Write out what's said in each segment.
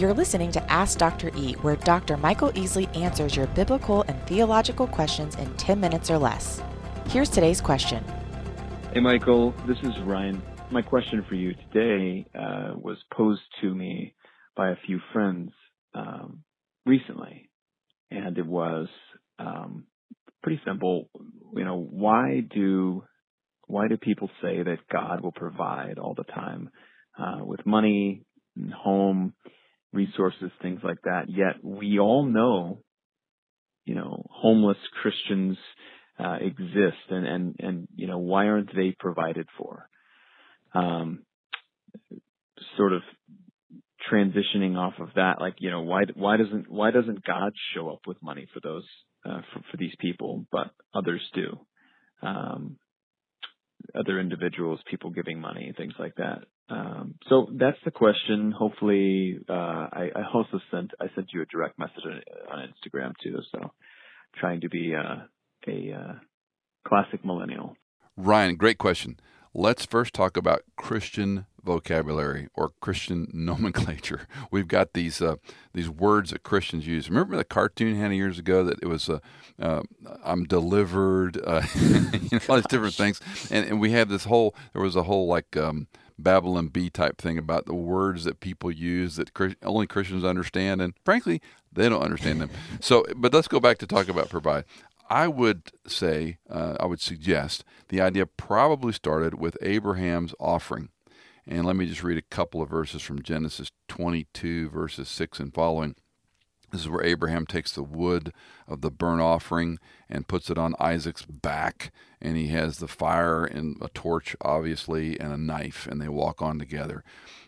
You're listening to Ask Dr. E, where Dr. Michael Easley answers your biblical and theological questions in 10 minutes or less. Here's today's question. Hey, Michael, this is Ryan. My question for you today uh, was posed to me by a few friends um, recently, and it was um, pretty simple. You know, why do why do people say that God will provide all the time uh, with money, and home, resources, things like that. Yet we all know, you know, homeless Christians uh, exist, and and and you know why aren't they provided for? Um, sort of transitioning off of that, like you know why why doesn't why doesn't God show up with money for those uh, for, for these people, but others do? Um, other individuals, people giving money, things like that. Um, so that's the question. Hopefully, uh, I, I, also sent I sent you a direct message on, on Instagram too. So trying to be uh, a uh, classic millennial. Ryan, great question. Let's first talk about Christian vocabulary or Christian nomenclature. We've got these uh, these words that Christians use. Remember the cartoon had years ago that it was uh, uh, "I'm delivered," uh, you know, all these different things, and, and we have this whole. There was a whole like um, Babylon Bee type thing about the words that people use that only Christians understand, and frankly, they don't understand them. So, but let's go back to talk about provide. I would say, uh, I would suggest the idea probably started with Abraham's offering. And let me just read a couple of verses from Genesis 22, verses 6 and following. This is where Abraham takes the wood of the burnt offering and puts it on Isaac's back. And he has the fire and a torch, obviously, and a knife, and they walk on together.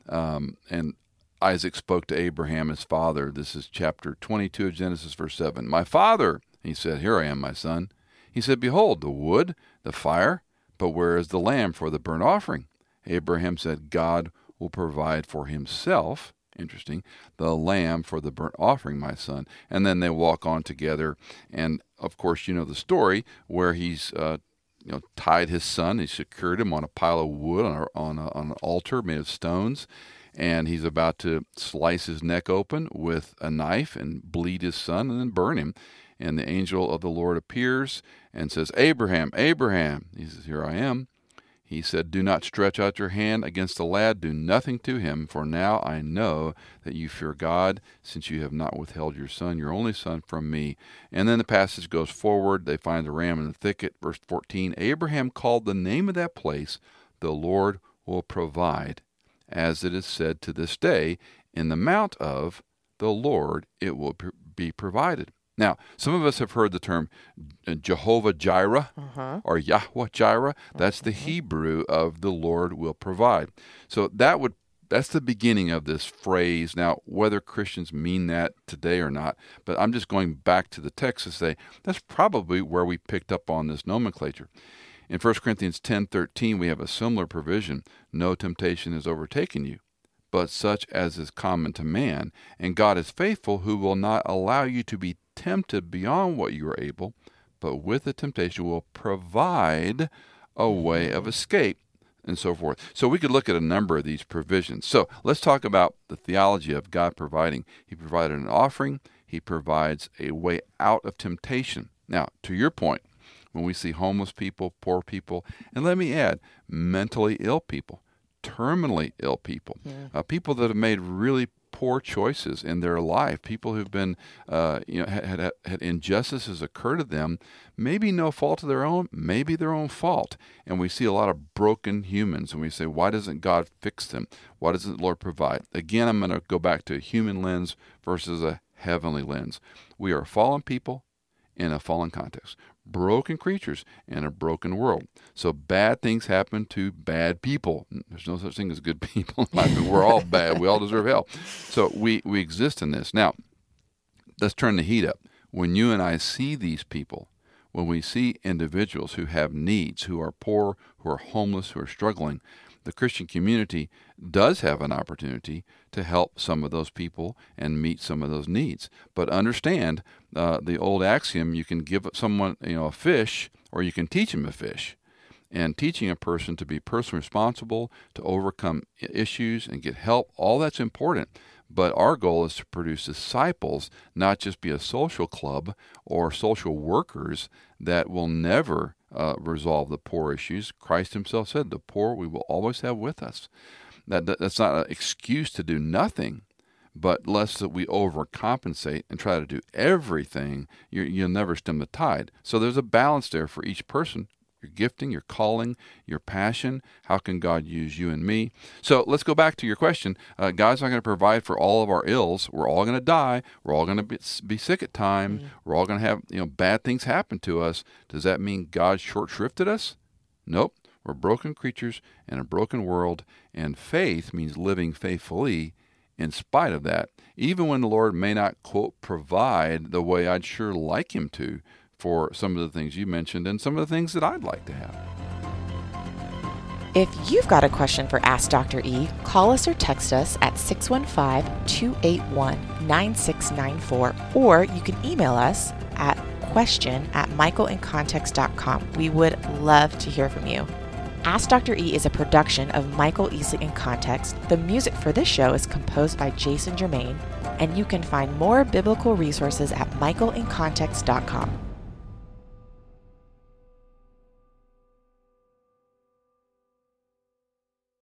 Um, and Isaac spoke to Abraham, his father. This is chapter 22 of Genesis, verse 7. My father, he said, Here I am, my son. He said, Behold, the wood, the fire, but where is the lamb for the burnt offering? Abraham said, God will provide for himself interesting, the lamb for the burnt offering, my son. And then they walk on together. And of course, you know the story where he's, uh, you know, tied his son. He secured him on a pile of wood on, a, on, a, on an altar made of stones. And he's about to slice his neck open with a knife and bleed his son and then burn him. And the angel of the Lord appears and says, Abraham, Abraham. He says, Here I am. He said, Do not stretch out your hand against the lad, do nothing to him, for now I know that you fear God, since you have not withheld your son, your only son, from me. And then the passage goes forward. They find the ram in the thicket. Verse 14 Abraham called the name of that place, The Lord will provide, as it is said to this day, In the mount of the Lord it will be provided. Now, some of us have heard the term uh, Jehovah Jireh uh-huh. or Yahweh Jireh. That's the uh-huh. Hebrew of the Lord will provide. So that would that's the beginning of this phrase. Now, whether Christians mean that today or not, but I'm just going back to the text to say that's probably where we picked up on this nomenclature. In 1 Corinthians 10:13, we have a similar provision: "No temptation has overtaken you, but such as is common to man, and God is faithful, who will not allow you to be tempted beyond what you are able, but with the temptation will provide a way of escape and so forth. So we could look at a number of these provisions. So let's talk about the theology of God providing. He provided an offering, He provides a way out of temptation. Now, to your point, when we see homeless people, poor people, and let me add, mentally ill people, terminally ill people, yeah. uh, people that have made really poor choices in their life, people who've been, uh, you know, had, had, had injustices occur to them, maybe no fault of their own, maybe their own fault. And we see a lot of broken humans, and we say, why doesn't God fix them? Why doesn't the Lord provide? Again, I'm going to go back to a human lens versus a heavenly lens. We are fallen people in a fallen context broken creatures in a broken world. So bad things happen to bad people. There's no such thing as good people. We're all bad. We all deserve hell. So we, we exist in this. Now, let's turn the heat up. When you and I see these people, when we see individuals who have needs, who are poor, who are homeless, who are struggling, the Christian community does have an opportunity to help some of those people and meet some of those needs. But understand uh, the old axiom: you can give someone you know a fish, or you can teach them a fish. And teaching a person to be personally responsible, to overcome issues and get help, all that's important. But our goal is to produce disciples, not just be a social club or social workers that will never uh, resolve the poor issues. Christ Himself said, "The poor we will always have with us." That, that that's not an excuse to do nothing, but lest that we overcompensate and try to do everything, you will never stem the tide. So there's a balance there for each person your gifting, your calling, your passion. How can God use you and me? So let's go back to your question. Uh, God's not going to provide for all of our ills. We're all going to die. We're all going to be, be sick at times. Mm-hmm. We're all going to have you know bad things happen to us. Does that mean God short shrifted us? Nope. We're broken creatures in a broken world, and faith means living faithfully in spite of that, even when the Lord may not, quote, provide the way I'd sure like Him to for some of the things you mentioned and some of the things that I'd like to have. If you've got a question for Ask Dr. E, call us or text us at 615 281 9694, or you can email us at question at michaelincontext.com. We would love to hear from you. Ask Dr. E is a production of Michael Easley in Context. The music for this show is composed by Jason Germain, and you can find more biblical resources at michaelincontext.com.